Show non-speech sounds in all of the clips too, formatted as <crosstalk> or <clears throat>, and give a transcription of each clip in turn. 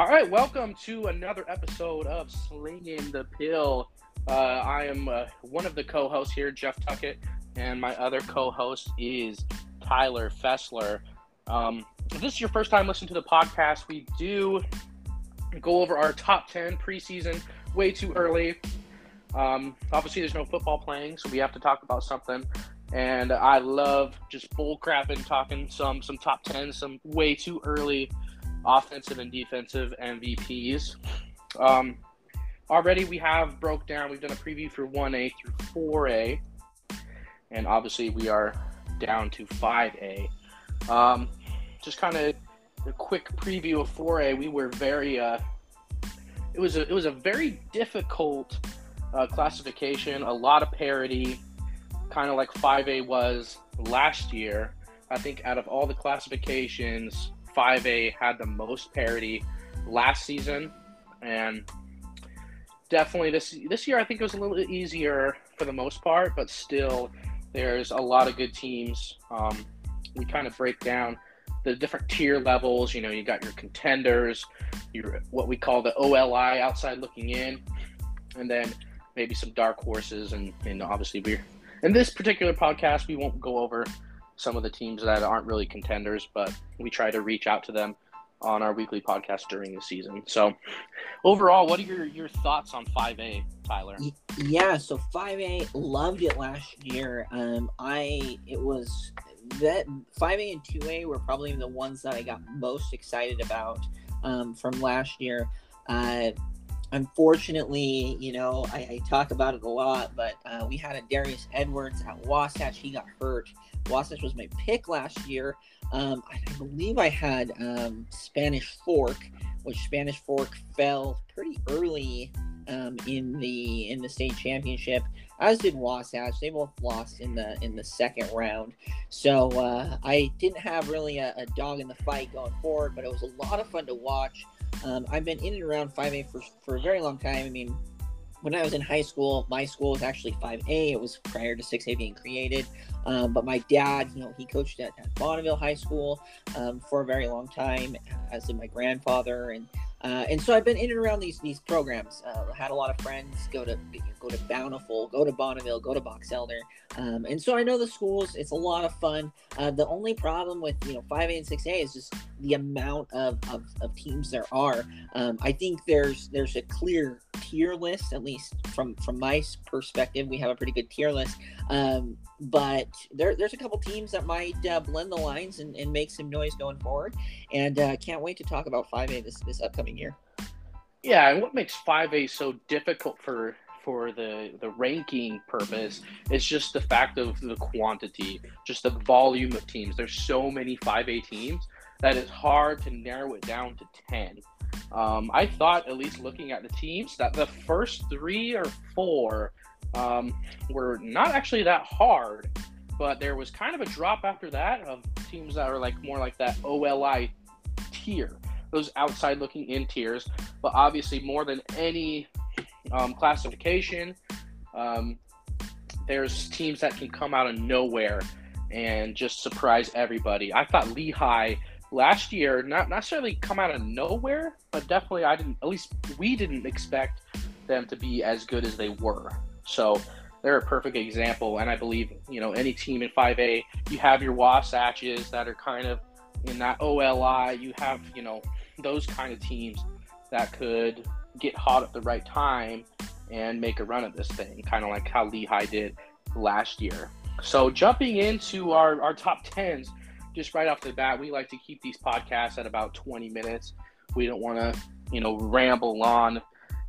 All right, welcome to another episode of Slinging the Pill. Uh, I am uh, one of the co-hosts here, Jeff Tuckett, and my other co-host is Tyler Fessler. Um, if this is your first time listening to the podcast, we do go over our top 10 preseason way too early. Um, obviously, there's no football playing, so we have to talk about something. And I love just bull crapping, talking some some top 10, some way too early offensive and defensive MVPs. Um, already, we have broke down. We've done a preview for 1A through 4A, and obviously, we are down to 5A. Um, just kind of a quick preview of 4A. We were very uh, it was a it was a very difficult uh, classification, a lot of parity, kind of like 5A was last year. I think out of all the classifications, 5A had the most parity last season, and definitely this this year I think it was a little easier for the most part, but still there's a lot of good teams. Um, we kind of break down the different tier levels. You know, you got your contenders, your what we call the OLI outside looking in, and then maybe some dark horses, and and obviously we're in this particular podcast we won't go over some of the teams that aren't really contenders, but we try to reach out to them on our weekly podcast during the season. So, overall, what are your, your thoughts on 5A, Tyler? Yeah, so 5A loved it last year. Um, I it was that 5A and 2A were probably the ones that I got most excited about um, from last year. Uh, unfortunately, you know, I, I, talk about it a lot, but uh, we had a Darius Edwards at Wasatch. He got hurt. Wasatch was my pick last year. Um, I, believe I had um, Spanish Fork, which Spanish Fork fell pretty early um, in the in the state championship, as did Wasatch. They both lost in the in the second round. So uh, I didn't have really a, a, dog in the fight going forward, but it was a lot of fun to watch. Um, I've been in and around 5A for, for a very long time. I mean, when I was in high school, my school was actually 5A. It was prior to 6A being created. Um, but my dad, you know, he coached at, at Bonneville High School um, for a very long time, as did my grandfather. And uh, and so I've been in and around these these programs. Uh, had a lot of friends go to go to Bountiful, go to Bonneville, go to Box Elder, um, and so I know the schools. It's a lot of fun. Uh, the only problem with you know five A and six A is just the amount of, of, of teams there are. Um, I think there's there's a clear tier list, at least from from my perspective. We have a pretty good tier list, um, but there, there's a couple teams that might uh, blend the lines and, and make some noise going forward. And uh, can't wait to talk about five A this this upcoming year. Yeah, and what makes five A so difficult for for the the ranking purpose is just the fact of the quantity, just the volume of teams. There's so many 5A teams that it's hard to narrow it down to 10. Um, I thought, at least looking at the teams, that the first three or four um, were not actually that hard, but there was kind of a drop after that of teams that are like more like that OLI tier, those outside looking in tiers. But obviously, more than any um, classification, um, there's teams that can come out of nowhere and just surprise everybody. I thought Lehigh last year, not necessarily come out of nowhere, but definitely I didn't, at least we didn't expect them to be as good as they were. So they're a perfect example. And I believe, you know, any team in 5A, you have your Wasatches that are kind of in that OLI. You have, you know, those kind of teams that could get hot at the right time and make a run at this thing, kind of like how Lehigh did last year. So jumping into our, our top tens, just right off the bat, we like to keep these podcasts at about 20 minutes. We don't want to, you know, ramble on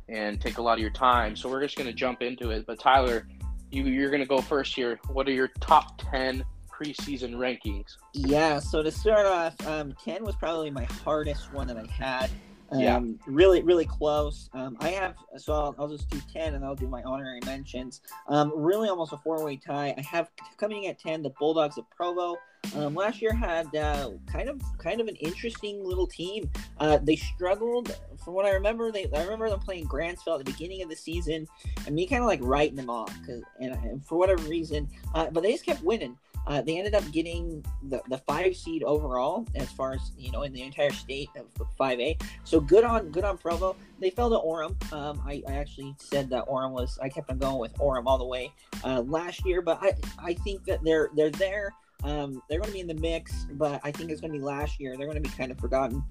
and take a lot of your time. So we're just going to jump into it. But Tyler, you, you're going to go first here. What are your top 10 preseason rankings? Yeah. So to start off, um, 10 was probably my hardest one that I had. Um, yeah. Really, really close. Um, I have, so I'll, I'll, just do 10 and I'll do my honorary mentions. Um, really almost a four way tie. I have coming at 10 the Bulldogs of Provo. Um, last year had uh, kind of kind of an interesting little team. Uh, they struggled, from what I remember. They I remember them playing Grantsville at the beginning of the season, and me kind of like writing them off because and, and, for whatever reason, uh, but they just kept winning. Uh, they ended up getting the, the five seed overall as far as you know in the entire state of 5A. So good on good on Provo. They fell to Orem. Um, I, I, actually said that Orem was. I kept on going with Orem all the way uh, last year, but I I think that they're they're there. Um, they're going to be in the mix, but I think it's going to be last year. They're going to be kind of forgotten.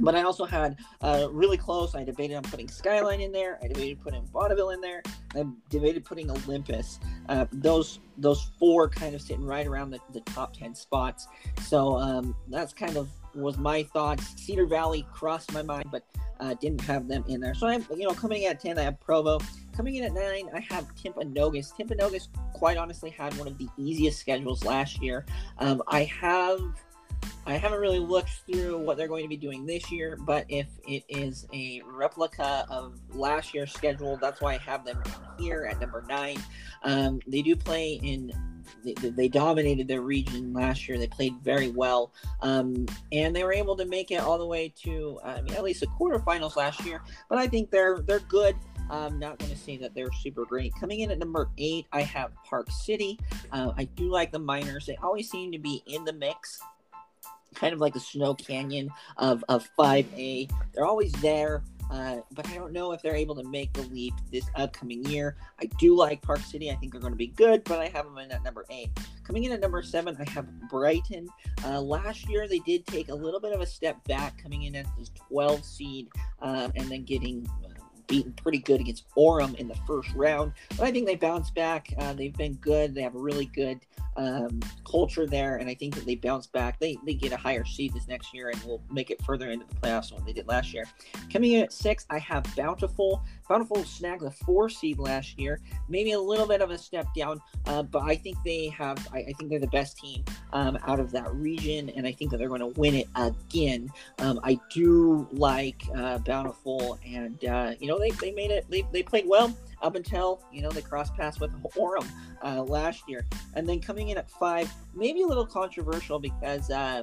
But I also had uh, really close. I debated on putting Skyline in there. I debated putting Bonneville in there. I debated putting Olympus. Uh, those those four kind of sitting right around the, the top ten spots. So um, that's kind of was my thoughts. Cedar Valley crossed my mind, but uh, didn't have them in there. So I'm you know coming in at ten, I have Provo. Coming in at nine, I have Timpanogos. Timpanogos, quite honestly, had one of the easiest schedules last year. Um, I have I haven't really looked through what they're going to be doing this year, but if it is a replica of last year's schedule, that's why I have them here at number nine. Um, they do play in. They, they, dominated their region last year. They played very well, um, and they were able to make it all the way to, I mean, at least the quarterfinals last year. But I think they're they're good. I'm not going to say that they're super great. Coming in at number eight, I have Park City. Uh, I do like the Miners. They always seem to be in the mix kind of like the Snow Canyon of, of 5A. They're always there, uh, but I don't know if they're able to make the leap this upcoming year. I do like Park City. I think they're going to be good, but I have them in at number eight. Coming in at number seven, I have Brighton. Uh, last year, they did take a little bit of a step back, coming in at this 12 seed uh, and then getting beaten pretty good against Orem in the first round. But I think they bounced back. Uh, they've been good. They have a really good um, culture there, and I think that they bounce back. They they get a higher seed this next year and will make it further into the playoffs than they did last year. Coming in at six, I have Bountiful. Bountiful snagged the four seed last year, maybe a little bit of a step down, uh, but I think they have. I, I, think they're the best team um, out of that region, and I think that they're going to win it again. Um, I do like uh, Bountiful, and uh, you know they, they made it. They, they played well up until you know they cross paths with Orem uh, last year, and then coming in at five, maybe a little controversial because uh,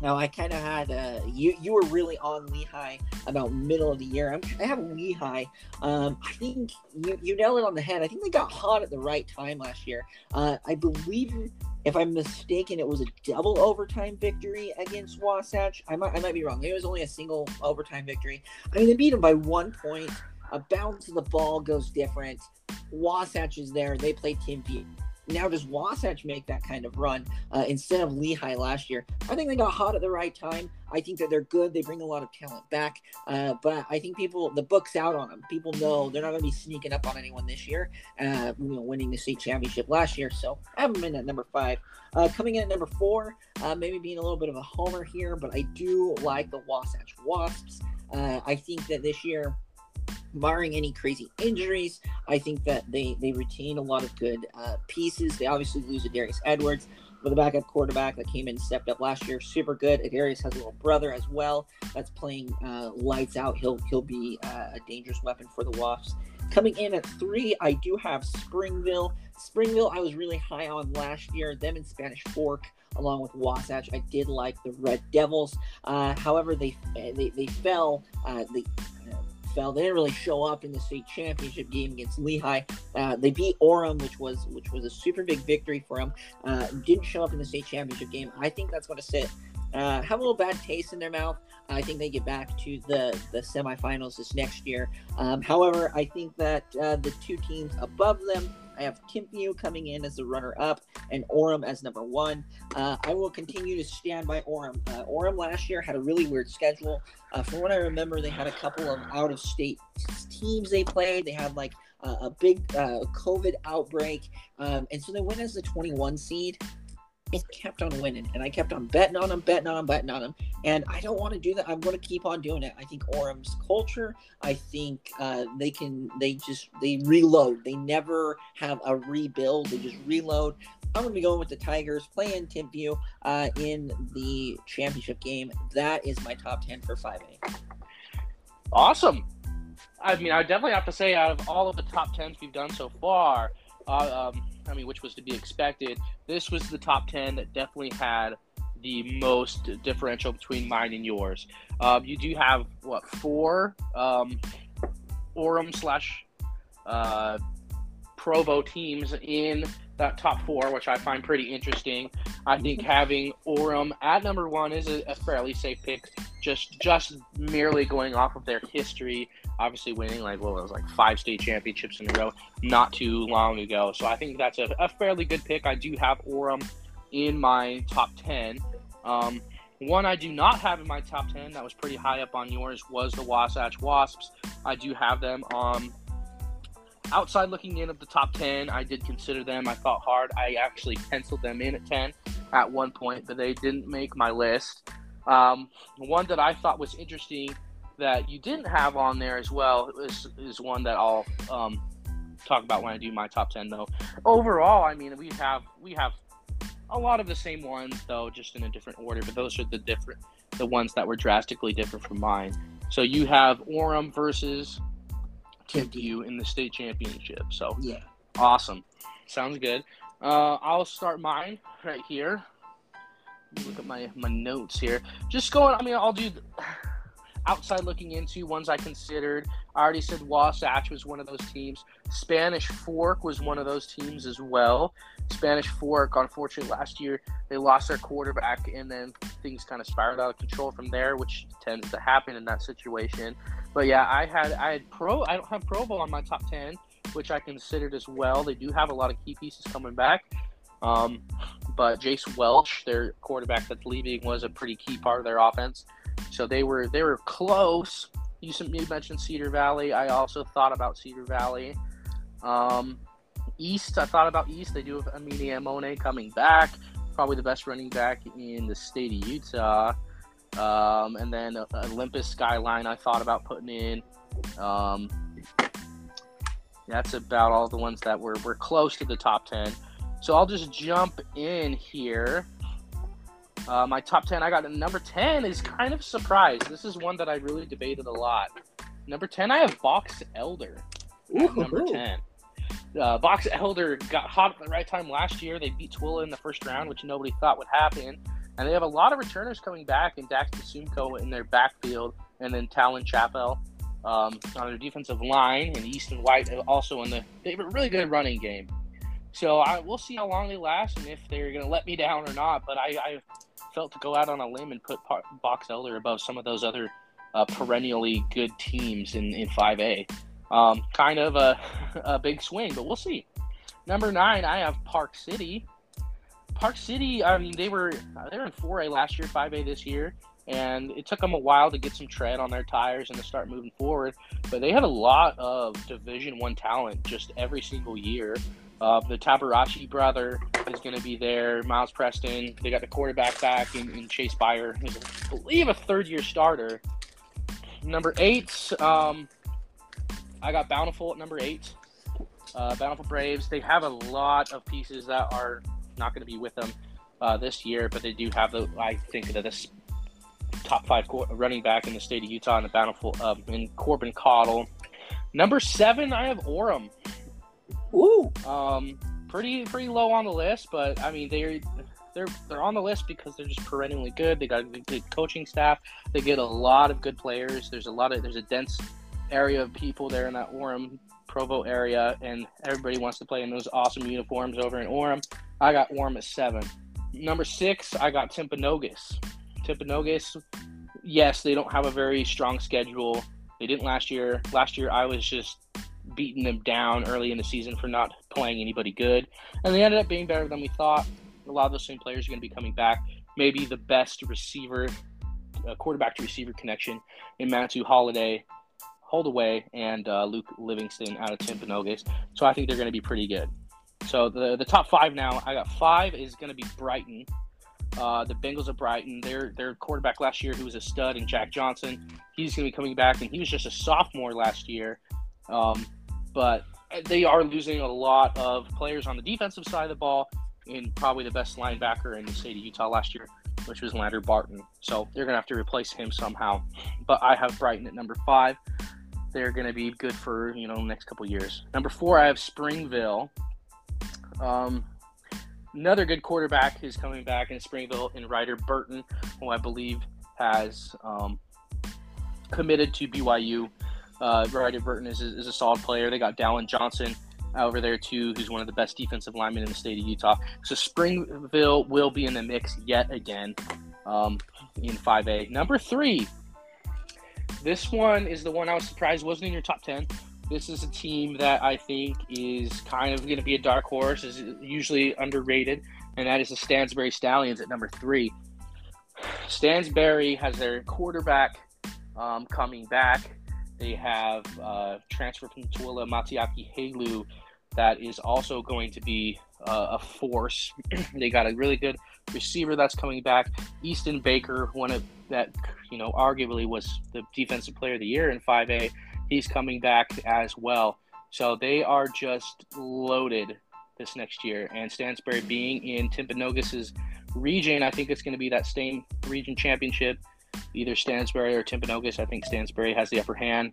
now I kind of had uh, you you were really on Lehigh about middle of the year. I'm, i have Lehigh. Um, I think you you nailed it on the head. I think they got hot at the right time last year. Uh, I believe. If I'm mistaken, it was a double overtime victory against Wasatch. I might, I might be wrong. It was only a single overtime victory. I mean, they beat them by one point a bounce of the ball goes different. Wasatch is there. They play Timpview. Now, does Wasatch make that kind of run uh, instead of Lehigh last year? I think they got hot at the right time. I think that they're good. They bring a lot of talent back. Uh, but I think people, the book's out on them. People know they're not going to be sneaking up on anyone this year, uh, you know, winning the state championship last year. So I have them in at number five. Uh, coming in at number four, uh, maybe being a little bit of a homer here, but I do like the Wasatch Wasps. Uh, I think that this year, barring any crazy injuries, I think that they they retain a lot of good uh, pieces. They obviously lose a Darius Edwards with a backup quarterback that came in and stepped up last year. Super good. Darius has a little brother as well that's playing uh, lights out. He'll he'll be uh, a dangerous weapon for the Wasps. Coming in at three, I do have Springville. Springville, I was really high on last year. Them in Spanish Fork, along with Wasatch. I did like the Red Devils. Uh, however, they they, they fell. Uh, they They didn't really show up in the state championship game against Lehigh. Uh, they beat Orem, which was which was a super big victory for them. Uh, didn't show up in the state championship game. I think that's going to sit. Uh, have a little bad taste in their mouth. I think they get back to the the semifinals this next year. Um, however, I think that uh, the two teams above them I have Timpview coming in as the runner up and Orem as number one. Uh, I will continue to stand by Orem. Uh, Orem last year had a really weird schedule. Uh, from what I remember, they had a couple of out of state teams they played. They had like a big uh, COVID outbreak. Um, and so they went as the 21 seed it kept on winning, and I kept on betting on them, betting on them, betting on them. And I don't want to do that. I'm going to keep on doing it. I think Orem's culture. I think uh, they can. They just they reload. They never have a rebuild. They just reload. I'm going to be going with the Tigers, playing Timpview uh, in the championship game. That is my top ten for 5A. Awesome. I mean, I definitely have to say, out of all of the top tens we've done so far, uh, um, I mean, which was to be expected. This was the top 10 that definitely had the most differential between mine and yours. Um, you do have, what, four um, Orem slash uh, Provo teams in that top four, which I find pretty interesting. I think <laughs> having Orem at number one is a, a, fairly safe pick, just just merely going off of their history. Obviously, winning like what was like five state championships in a row not too long ago. So I think that's a, a fairly good pick. I do have Orem in my top ten. Um, one I do not have in my top 10 that was pretty high up on yours was the Wasatch Wasps. I do have them um, outside looking in of the top 10. I did consider them. I thought hard. I actually penciled them in at 10 at one point, but they didn't make my list. Um, one that I thought was interesting that you didn't have on there as well is, is one that I'll um, talk about when I do my top 10 though. Overall, I mean, we have we have a lot of the same ones though, just in a different order. But those are the different, the ones that were drastically different from mine. So you have Orem versus TMU in the state championship. So yeah, awesome. Sounds good. Uh, I'll start mine right here. Look at my my notes here. Just going. I mean, I'll do outside looking into ones I considered. I already said Wasatch was one of those teams. Spanish Fork was one of those teams as well. Spanish Fork, unfortunately, last year they lost their quarterback, and then things kind of spiraled out of control from there, which tends to happen in that situation. But yeah, I had I had Pro. I don't have Provo on my top ten, which I considered as well. They do have a lot of key pieces coming back. Um, but Jace Welch, their quarterback that's leaving, was a pretty key part of their offense. So they were they were close. You mentioned Cedar Valley. I also thought about Cedar Valley. Um, East, I thought about East. They do have Amini Amone coming back, probably the best running back in the state of Utah. Um, and then Olympus Skyline, I thought about putting in. Um, that's about all the ones that were, were close to the top 10. So I'll just jump in here. Uh, my top 10, I got number 10 is kind of surprised. This is one that I really debated a lot. Number 10, I have Box Elder. Number 10. Uh, Box Elder got hot at the right time last year. They beat Tooele in the first round, which nobody thought would happen. And they have a lot of returners coming back and Dax Sumko in their backfield, and then Talon Chappell um, on their defensive line, and Easton White also in the. They have a really good running game. So I, we'll see how long they last and if they're going to let me down or not. But I, I felt to go out on a limb and put Box Elder above some of those other uh, perennially good teams in, in 5A. Um, kind of a, <laughs> a big swing, but we'll see. Number nine, I have Park City. Park City, I mean, they were they were in 4A last year, 5A this year, and it took them a while to get some tread on their tires and to start moving forward. But they had a lot of Division One talent just every single year. Uh, the Tabarashi brother is going to be there. Miles Preston. They got the quarterback back in, in Chase Byer, I believe, a third-year starter. Number eight, um, I got Bountiful at number eight. Uh, Bountiful Braves. They have a lot of pieces that are not going to be with them uh, this year, but they do have the. I think that this top five running back in the state of Utah in the Bountiful um, in Corbin Cottle. Number seven, I have Orem. Ooh. Um, pretty pretty low on the list, but I mean they're they're they're on the list because they're just perennially good. They got a good coaching staff. They get a lot of good players. There's a lot of there's a dense area of people there in that Orem Provo area, and everybody wants to play in those awesome uniforms over in Orem. I got Orem at seven. Number six, I got Timpanogos. Timpanogos, yes, they don't have a very strong schedule. They didn't last year. Last year, I was just beating them down early in the season for not playing anybody good, and they ended up being better than we thought. A lot of those same players are going to be coming back. Maybe the best receiver, uh, quarterback to receiver connection in Manitou Holiday Holdaway and uh, Luke Livingston out of Timpanogos. So I think they're going to be pretty good. So the the top five now, I got five is going to be Brighton. Uh, the Bengals of Brighton, their their quarterback last year, who was a stud, and Jack Johnson, he's going to be coming back, and he was just a sophomore last year. Um, but they are losing a lot of players on the defensive side of the ball, and probably the best linebacker in the state of Utah last year, which was Lander Barton. So they're going to have to replace him somehow. But I have Brighton at number five they're going to be good for you know next couple years. Number four, I have Springville. Um, another good quarterback is coming back in Springville in Ryder Burton, who I believe has um, committed to BYU. Uh, Ryder Burton is, is a solid player. They got Dallin Johnson over there too, who's one of the best defensive linemen in the state of Utah. So Springville will be in the mix yet again um, in 5A. Number three, this one is the one I was surprised wasn't in your top 10. This is a team that I think is kind of going to be a dark horse, is usually underrated, and that is the Stansbury Stallions at number three. Stansbury has their quarterback um, coming back. They have uh, transfer from Tooele Matiaki Helu that is also going to be uh, a force. <clears throat> they got a really good receiver that's coming back. Easton Baker, one of that, you know, arguably was the defensive player of the year in 5A. He's coming back as well. So they are just loaded this next year. And Stansbury being in Timpanogos's region, I think it's going to be that same region championship, either Stansbury or Timpanogos. I think Stansbury has the upper hand,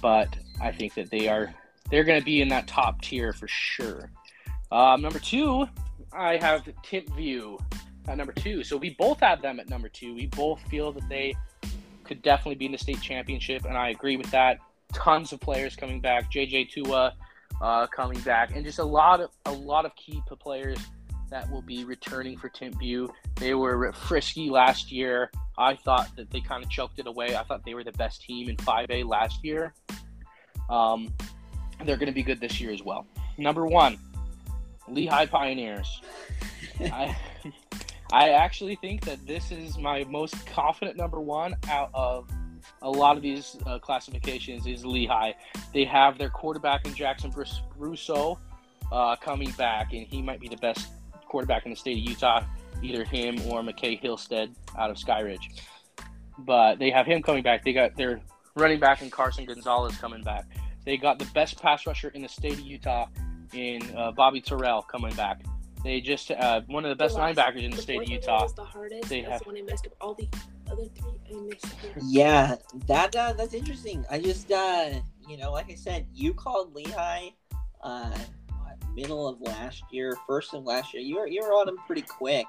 but I think that they are they're going to be in that top tier for sure. Um, number two, I have Timpview at number two. So we both have them at number two. We both feel that they could definitely be in the state championship, and I agree with that. Tons of players coming back. JJ Tua uh, coming back, and just a lot of a lot of key players that will be returning for Timpview. They were frisky last year. I thought that they kind of choked it away. I thought they were the best team in 5A last year. Um, they're going to be good this year as well. Number one, Lehigh Pioneers. <laughs> I, <laughs> I actually think that this is my most confident number one out of a lot of these uh, classifications is Lehigh. They have their quarterback in Jackson Russo uh, coming back, and he might be the best quarterback in the state of Utah, either him or McKay Hillstead out of Skyridge. But they have him coming back. They got their running back and Carson Gonzalez coming back. They got the best pass rusher in the state of Utah in uh, Bobby Terrell coming back. They just uh, one of the best the last, linebackers in the, the state of Utah. Was the hardest. They have when I messed up all the other three. I missed. Yeah, that uh, that's interesting. I just uh, you know, like I said, you called Lehigh uh, middle of last year, first of last year. You were you were on them pretty quick.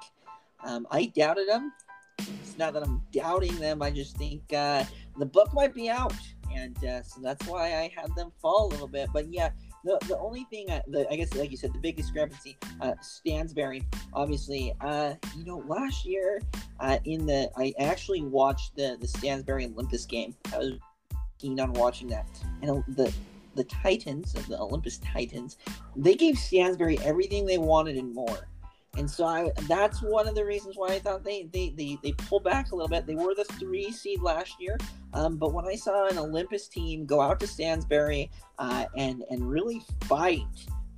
Um, I doubted them. It's not that I'm doubting them. I just think uh, the book might be out, and uh, so that's why I had them fall a little bit. But yeah, the, the only thing, I, the, I guess, like you said, the big discrepancy, uh, Stansbury, obviously, uh, you know, last year uh, in the, I actually watched the, the Stansbury Olympus game. I was keen on watching that. And the, the Titans, the Olympus Titans, they gave Stansbury everything they wanted and more. And so I, that's one of the reasons why I thought they, they, they, they pull back a little bit. They were the three seed last year. Um, but when I saw an Olympus team go out to Stansbury uh, and, and really fight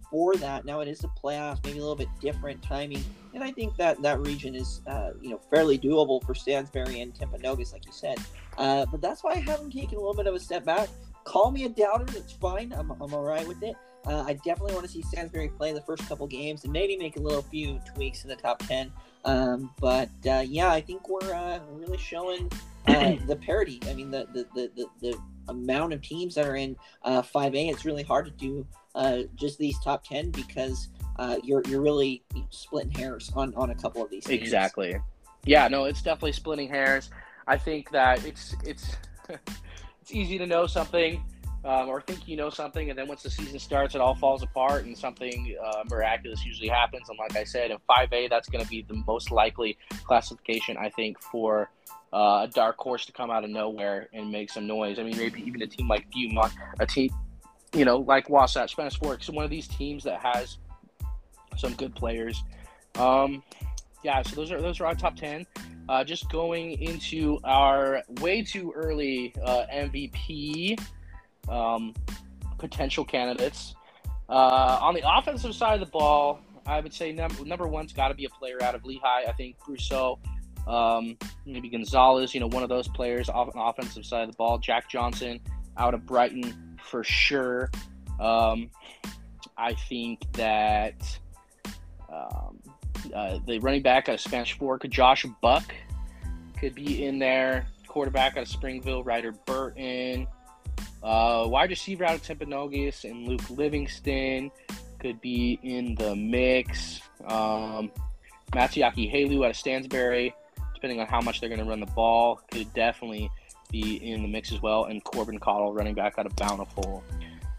for that, now it is the playoffs, maybe a little bit different timing. And I think that that region is, uh, you know, fairly doable for Stansbury and Timpanogos, like you said. Uh, but that's why I haven't taken a little bit of a step back. Call me a doubter. That's fine. I'm, I'm all right with it. Uh, I definitely want to see Stansbury play the first couple games and maybe make a little few tweaks in the top 10. Um, but uh, yeah, I think we're uh, really showing uh, <clears throat> the parity. I mean, the, the, the, the, the amount of teams that are in 5A, uh, it's really hard to do uh, just these top 10 because you're, you're really splitting hairs on, on a couple of these teams. Exactly. Yeah, no, it's definitely splitting hairs. I think that it's it's <laughs> it's easy to know something um, or think you know something, and then once the season starts, it all falls apart, and something uh, miraculous usually happens. And like I said, in 5A, that's going to be the most likely classification, I think, for uh, a dark horse to come out of nowhere and make some noise. I mean, maybe even a team like Viewmont, a team, you know, like Wasatch, Spanish Forks, one of these teams that has some good players. Um, yeah, so those are those are our top ten. Uh, just going into our way too early uh, MVP um, potential candidates. Uh, on the offensive side of the ball, I would say number number one's got to be a player out of Lehigh. I think Brousseau, um, maybe Gonzalez, you know, one of those players off an offensive side of the ball. Jack Johnson out of Brighton for sure. Um, I think that um, uh, the running back out of Spanish Fork, Josh Buck, could be in there. Quarterback out of Springville, Ryder Burton. Uh, wide receiver out of Timpanogos and Luke Livingston could be in the mix. Um, Matiaki Halu out of Stansbury, depending on how much they're going to run the ball, could definitely be in the mix as well. And Corbin Cottle, running back out of Bountiful.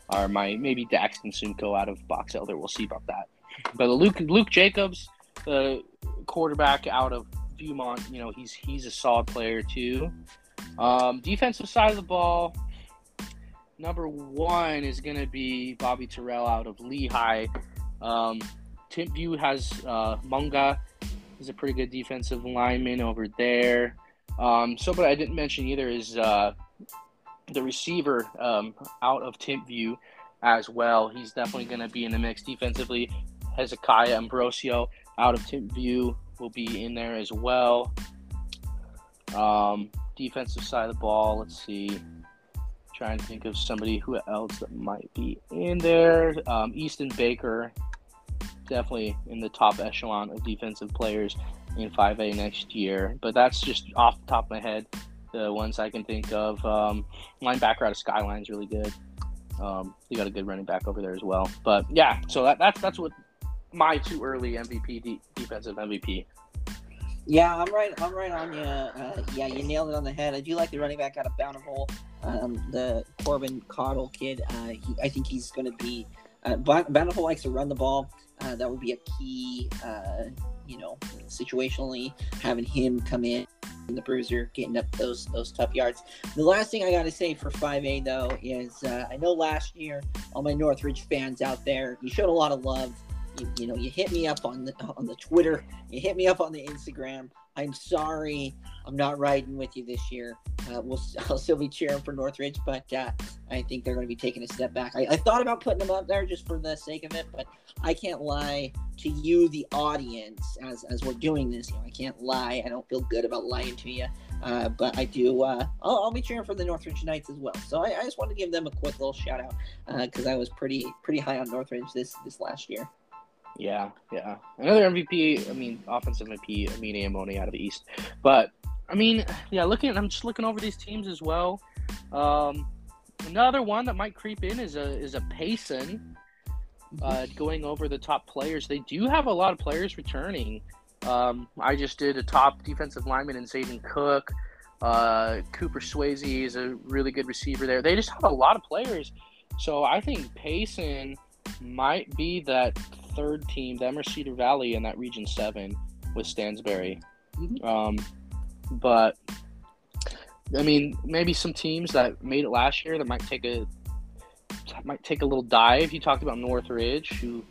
are my maybe Daxton Simcoe out of Box Elder. We'll see about that. But Luke Luke Jacobs, the quarterback out of Viewmont, you know he's he's a solid player too. Um, defensive side of the ball, number one is going to be Bobby Terrell out of Lehigh. Um, Timpview has uh, Munga. He's a pretty good defensive lineman over there. Um, somebody I didn't mention either is uh, the receiver um, out of Timpview as well. He's definitely going to be in the mix defensively. Hezekiah Ambrosio out of tip view will be in there as well. Um, defensive side of the ball, let's see. Trying to think of somebody who else that might be in there. Um, Easton Baker, definitely in the top echelon of defensive players in 5A next year. But that's just off the top of my head, the ones I can think of. Um, linebacker out of Skyline's really good. Um, they got a good running back over there as well. But yeah, so that, that's that's what my too early MVP de- defensive MVP. Yeah, I'm right. I'm right on you. Uh, yeah, you nailed it on the head. I do like the running back out of Bountiful, um, the Corbin Cottle kid. Uh, he, I think he's going to be. Uh, Bountiful likes to run the ball. Uh, that would be a key, uh, you know, situationally having him come in, in the bruiser, getting up those those tough yards. The last thing I got to say for 5A though is uh, I know last year all my Northridge fans out there, you showed a lot of love you, you, know, you hit me up on the on the Twitter, you hit me up on the Instagram. I'm sorry, I'm not riding with you this year. Uh, we'll <laughs> I'll still be cheering for Northridge, but uh, I think they're going to be taking a step back. I, I, thought about putting them up there just for the sake of it, but I can't lie to you, the audience, as as we're doing this. You know, I can't lie. I don't feel good about lying to you. Uh, but I do. Uh, I'll, I'll, be cheering for the Northridge Knights as well. So I, I just wanted to give them a quick little shout out because uh, I was pretty pretty high on Northridge this this last year. Yeah, yeah. Another MVP. I mean, offensive MVP. Mean, Amoni out of the East. But I mean, yeah. Looking, I'm just looking over these teams as well. Um, another one that might creep in is a is a Payson. Uh, going over the top players, they do have a lot of players returning. Um, I just did a top defensive lineman in Zayden Cook. Uh, Cooper Swayze is a really good receiver there. They just have a lot of players. So I think Payson might be that third team, the or Cedar Valley in that Region Seven with Stansbury. Mm-hmm. Um, but I mean, maybe some teams that made it last year that might take a might take a little dive. You talked about Northridge, who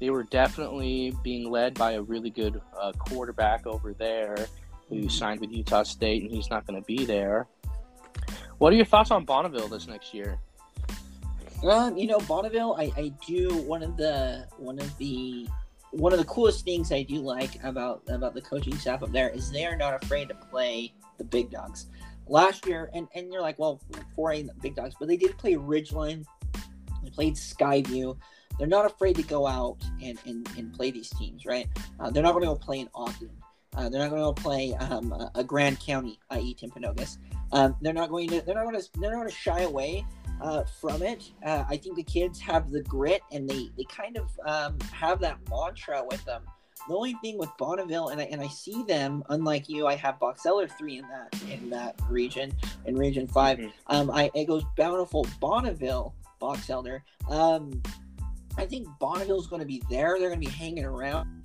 they were definitely being led by a really good uh, quarterback over there who mm-hmm. signed with Utah State, and he's not going to be there. What are your thoughts on Bonneville this next year? Um, you know, Bonneville, I, I do one of the one of the one of the coolest things I do like about about the coaching staff up there is they are not afraid to play the big dogs. Last year, and and you're like, well, four ain't big dogs, but they did play Ridgeline, they played Skyview. They're not afraid to go out and, and, and play these teams, right? Uh, they're not going to go play in Ogden. Uh, they're not going to play um, a, a, Grand County, i.e., Timpanogos. Um, they're not going to. They're not going to. They're not going to shy away uh, from it. Uh, I think the kids have the grit and they, they kind of um, have that mantra with them. The only thing with Bonneville, and I, and I see them, unlike you, I have Box Elder three in that in that region, in Region 5 mm-hmm. Um, I it goes Bountiful, Bonneville, Box Elder. Um, I think Bonneville's going to be there. They're going to be hanging around.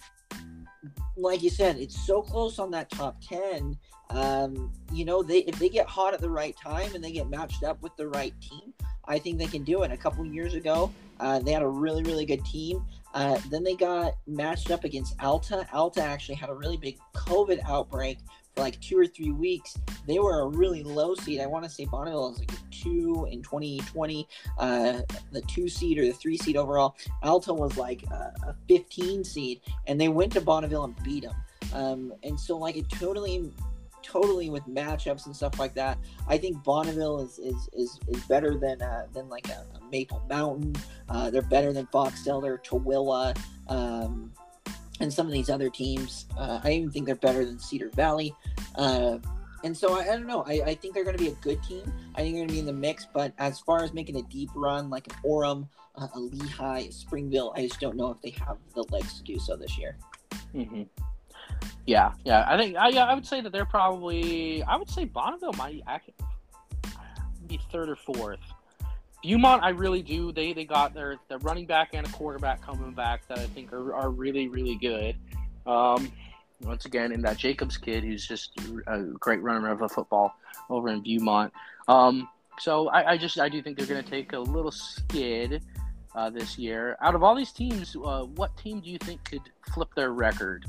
Like you said, it's so close on that top ten um, you know, they if they get hot at the right time and they get matched up with the right team, I think they can do it. A couple years ago, uh, they had a really really good team. Uh, then they got matched up against Alta. Alta actually had a really big COVID outbreak for like two or three weeks. They were a really low seed. I want to say Bonneville was like a two in 2020, uh, the two seed or the three seed overall. Alta was like a, a 15 seed, and they went to Bonneville and beat them. Um, and so like it totally totally with matchups and stuff like that. I think Bonneville is is, is, is better than uh, than like a, a Maple Mountain. Uh, they're better than Box Elder, Tooele, um, and some of these other teams. Uh, I even think they're better than Cedar Valley. Uh, and so I, I don't know. I, I think they're going to be a good team. I think they're going to be in the mix. But as far as making a deep run like an Orem, a Lehigh, Springville, I just don't know if they have the legs to do so this year. Mm-hmm. Yeah, yeah. I think I, yeah, I would say that they're probably. I would say Bonneville might actually be third or fourth, Viewmont, I really do. They they got their the running back and a quarterback coming back that I think are, are really really good. Um, once again, in that Jacobs kid, who's just a great runner of a football over in Viewmont. Um, so I, I, just I do think they're going to take a little skid uh, this year. Out of all these teams, uh, what team do you think could flip their record?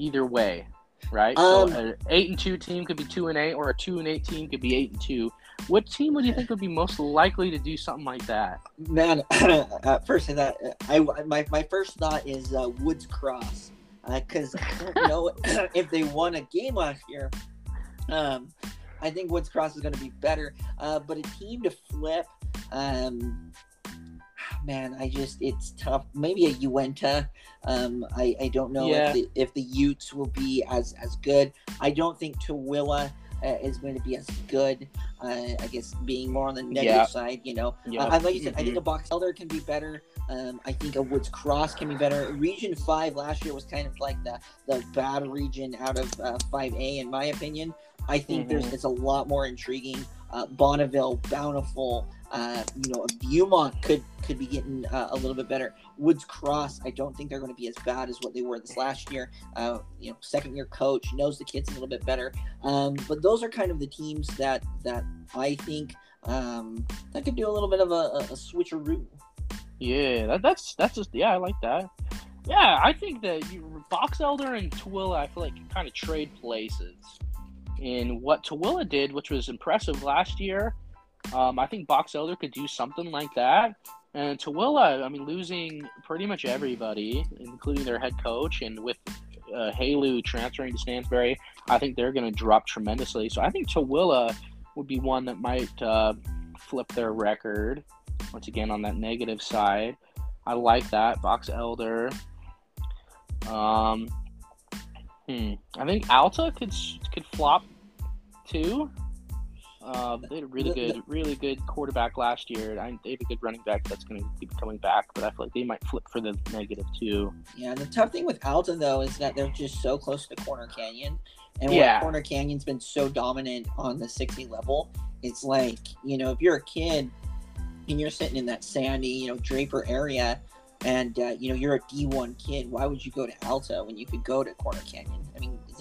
Either way, right? Um, so an eight and two team could be two and eight, or a two and eight team could be eight and two. What team would you think would be most likely to do something like that? Man, at <clears throat> first I that, I my, my first thought is uh, Woods Cross because uh, you know <laughs> <clears throat> if they won a game last year, um, I think Woods Cross is going to be better. Uh, but a team to flip, um, man, I just it's tough. Maybe a Uintah. Um, I I don't know Yeah. if the if the Utes will be as as good. I don't think Tooele uh, is going to be as good. Uh, I guess being more on the negative Yeah. side, you know. Yeah. Uh, like you said, I Mhm. think a Box Elder can be better. Um, I think a Woods Cross can be better. Region Five last year was kind of like the the bad region out of Five A, in my opinion. I think there's Mhm. it's a lot more intriguing. Uh, Bonneville, Bountiful, uh, you know, Viewmont could could be getting uh, a little bit better. Woods Cross, I don't think they're going to be as bad as what they were this last year. Uh, you know, second year coach knows the kids a little bit better. Um, but those are kind of the teams that that I think um, that could do a little bit of a, a, switcheroo. Yeah, that, that's that's just yeah, I like that. Yeah, I think that you, Box Elder and Tooele, I feel like kind of trade places. In what Tooele did, which was impressive last year, um, I think Box Elder could do something like that. And Tooele, I mean, losing pretty much everybody, including their head coach, and with uh, Halu transferring to Stansbury, I think they're going to drop tremendously. So I think Tooele would be one that might uh, flip their record once again on that negative side. I like that Box Elder. Um, hmm. I think Alta could could flop too. Uh, they had a really good, really good quarterback last year. I, they have a good running back that's going to keep coming back, but I feel like they might flip for the negative too. Yeah, the tough thing with Alta though is that they're just so close to Corner Canyon, and Yeah. Corner Canyon's been so dominant on the 60 level, it's like you know if you're a kid and you're sitting in that sandy, you know Draper area, and uh, you know you're a D1 kid, why would you go to Alta when you could go to Corner Canyon?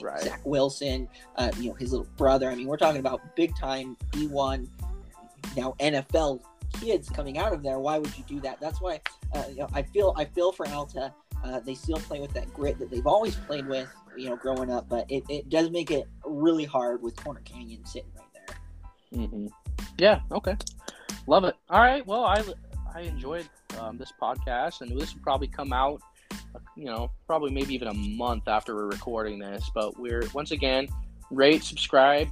I mean, Right. Zach Wilson, uh, you know his little brother. I mean, we're talking about big time D1 now NFL kids coming out of there. Why would you do that? That's why uh, you know, I feel I feel for Alta. Uh, they still play with that grit that they've always played with, you know, growing up. But it, it does make it really hard with Corner Canyon sitting right there. hmm Yeah. Okay. Love it. All right. Well, I I enjoyed um, this podcast, and this will probably come out, you know, probably maybe even a month after we're recording this. But we're once again rate, subscribe,